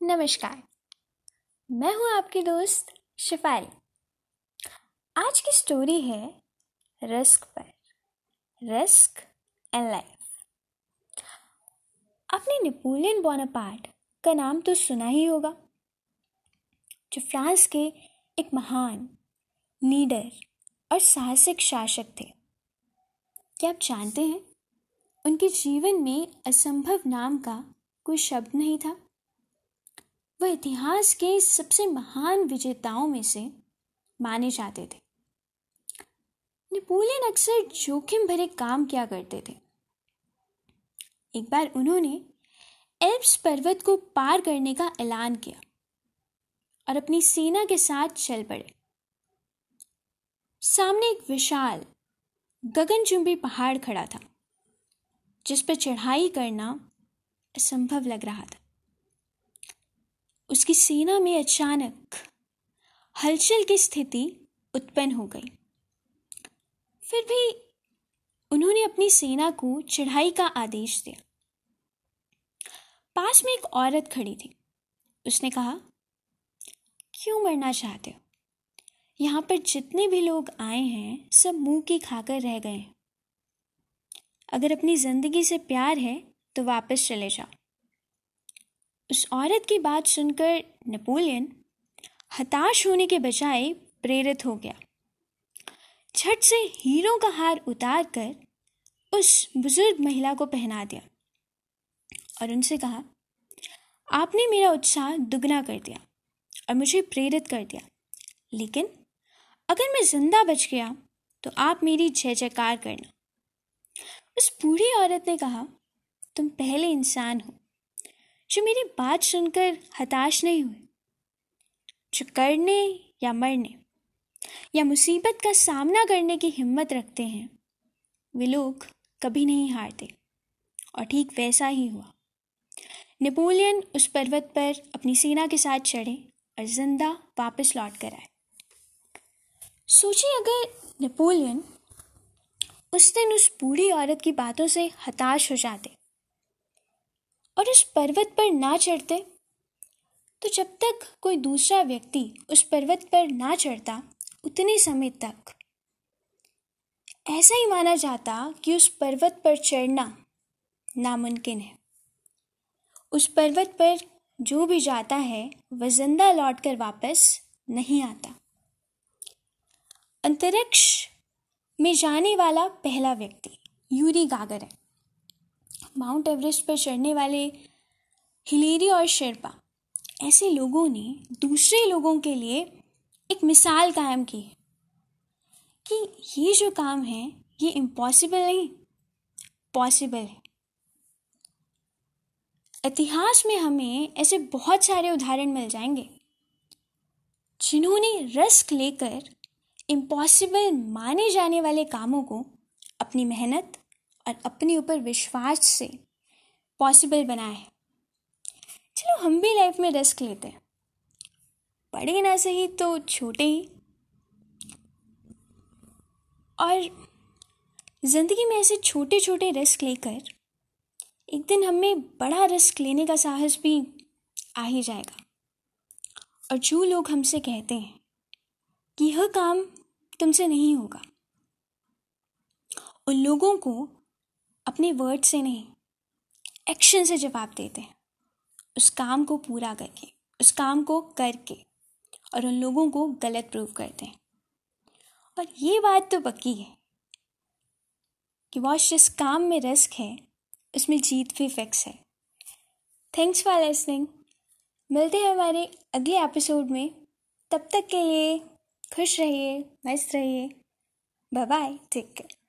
नमस्कार। मैं हूँ आपकी दोस्त शिफारी। आज की स्टोरी है रिस्क पर। रिस्क एंड लाइफ आपने नेपोलियन बोनापार्ट का नाम तो सुना ही होगा, जो फ्रांस के एक महान लीडर और साहसिक शासक थे। क्या आप जानते हैं, उनके जीवन में असंभव नाम का कोई शब्द नहीं था? वह इतिहास के सबसे महान विजेताओं में से माने जाते थे। नेपोलियन अक्सर जोखिम भरे काम किया करते थे। एक बार उन्होंने एल्प्स पर्वत को पार करने का ऐलान किया और अपनी सेना के साथ चल पड़े। सामने एक विशाल, गगनचुंबी पहाड़ खड़ा था, जिस पर चढ़ाई करना असंभव लग रहा था। उसकी सेना में अचानक हलचल की स्थिति उत्पन्न हो गई। फिर भी उन्होंने अपनी सेना को चढ़ाई का आदेश दिया। पास में एक औरत खड़ी थी। उसने कहा, क्यों मरना चाहते हो? यहाँ पर जितने भी लोग आए हैं, सब मुँह की खाकर रह गए हैं। अगर अपनी ज़िंदगी से प्यार है तो वापस चले जाओ। उस औरत की बात सुनकर नेपोलियन हताश होने के बजाय प्रेरित हो गया। छठ से हीरों का हार उतार कर उस बुज़ुर्ग महिला को पहना दिया और उनसे कहा, आपने मेरा उत्साह दुगना कर दिया और मुझे प्रेरित कर दिया। लेकिन अगर मैं ज़िंदा बच गया तो आप मेरी जय जयकार करना। उस बूढ़ी औरत ने कहा, तुम पहले इंसान हो जो मेरी बात सुनकर हताश नहीं हुए। जो करने या मरने या मुसीबत का सामना करने की हिम्मत रखते हैं, वे लोग कभी नहीं हारते और ठीक वैसा ही हुआ। नेपोलियन उस पर्वत पर अपनी सेना के साथ चढ़े और ज़िंदा वापस लौट कर आए। सोचिए अगर नेपोलियन उस दिन उस बूढ़ी औरत की बातों से हताश हो जाते और उस पर्वत पर ना चढ़ते। तो जब तक कोई दूसरा व्यक्ति उस पर्वत पर ना चढ़ता, उतने समय तक। ऐसा ही माना जाता कि उस पर्वत पर चढ़ना नामुमकिन है। उस पर्वत पर जो भी जाता है, वह ज़िंदा लौटकर वापस नहीं आता। अंतरिक्ष में जाने वाला पहला व्यक्ति, यूरी गागर है। माउंट एवरेस्ट पर चढ़ने वाले हिलेरी और शेरपा, ऐसे लोगों ने दूसरे लोगों के लिए एक मिसाल कायम की है कि ये जो काम है, ये इम्पॉसिबल नहीं पॉसिबल है। इतिहास में हमें ऐसे बहुत सारे उदाहरण मिल जाएँगे, जिन्होंने रिस्क लेकर इम्पॉसिबल माने जाने वाले कामों को अपनी मेहनत और अपने ऊपर विश्वास से पॉसिबल बनाए चलो, हम भी लाइफ में रिस्क लेते हैं। बड़े ना सही तो छोटे ही। और ज़िंदगी में ऐसे छोटे छोटे रिस्क लेकर एक दिन हमें बड़ा रिस्क लेने का साहस भी आ ही जाएगा। और जो लोग हमसे कहते हैं कि यह काम तुमसे नहीं होगा, उन लोगों को अपने वर्ड से नहीं एक्शन से जवाब देते हैं। उस काम को पूरा करके, उस काम को करके और उन लोगों को गलत प्रूव करते हैं। और ये बात तो पक्की है कि वॉश जिस काम में रिस्क है, उसमें जीत भी फिक्स है। थैंक्स फॉर लिसनिंग मिलते हैं हमारे अगले एपिसोड में। तब तक के लिए खुश रहिए, मस्त रहिए। Bye take care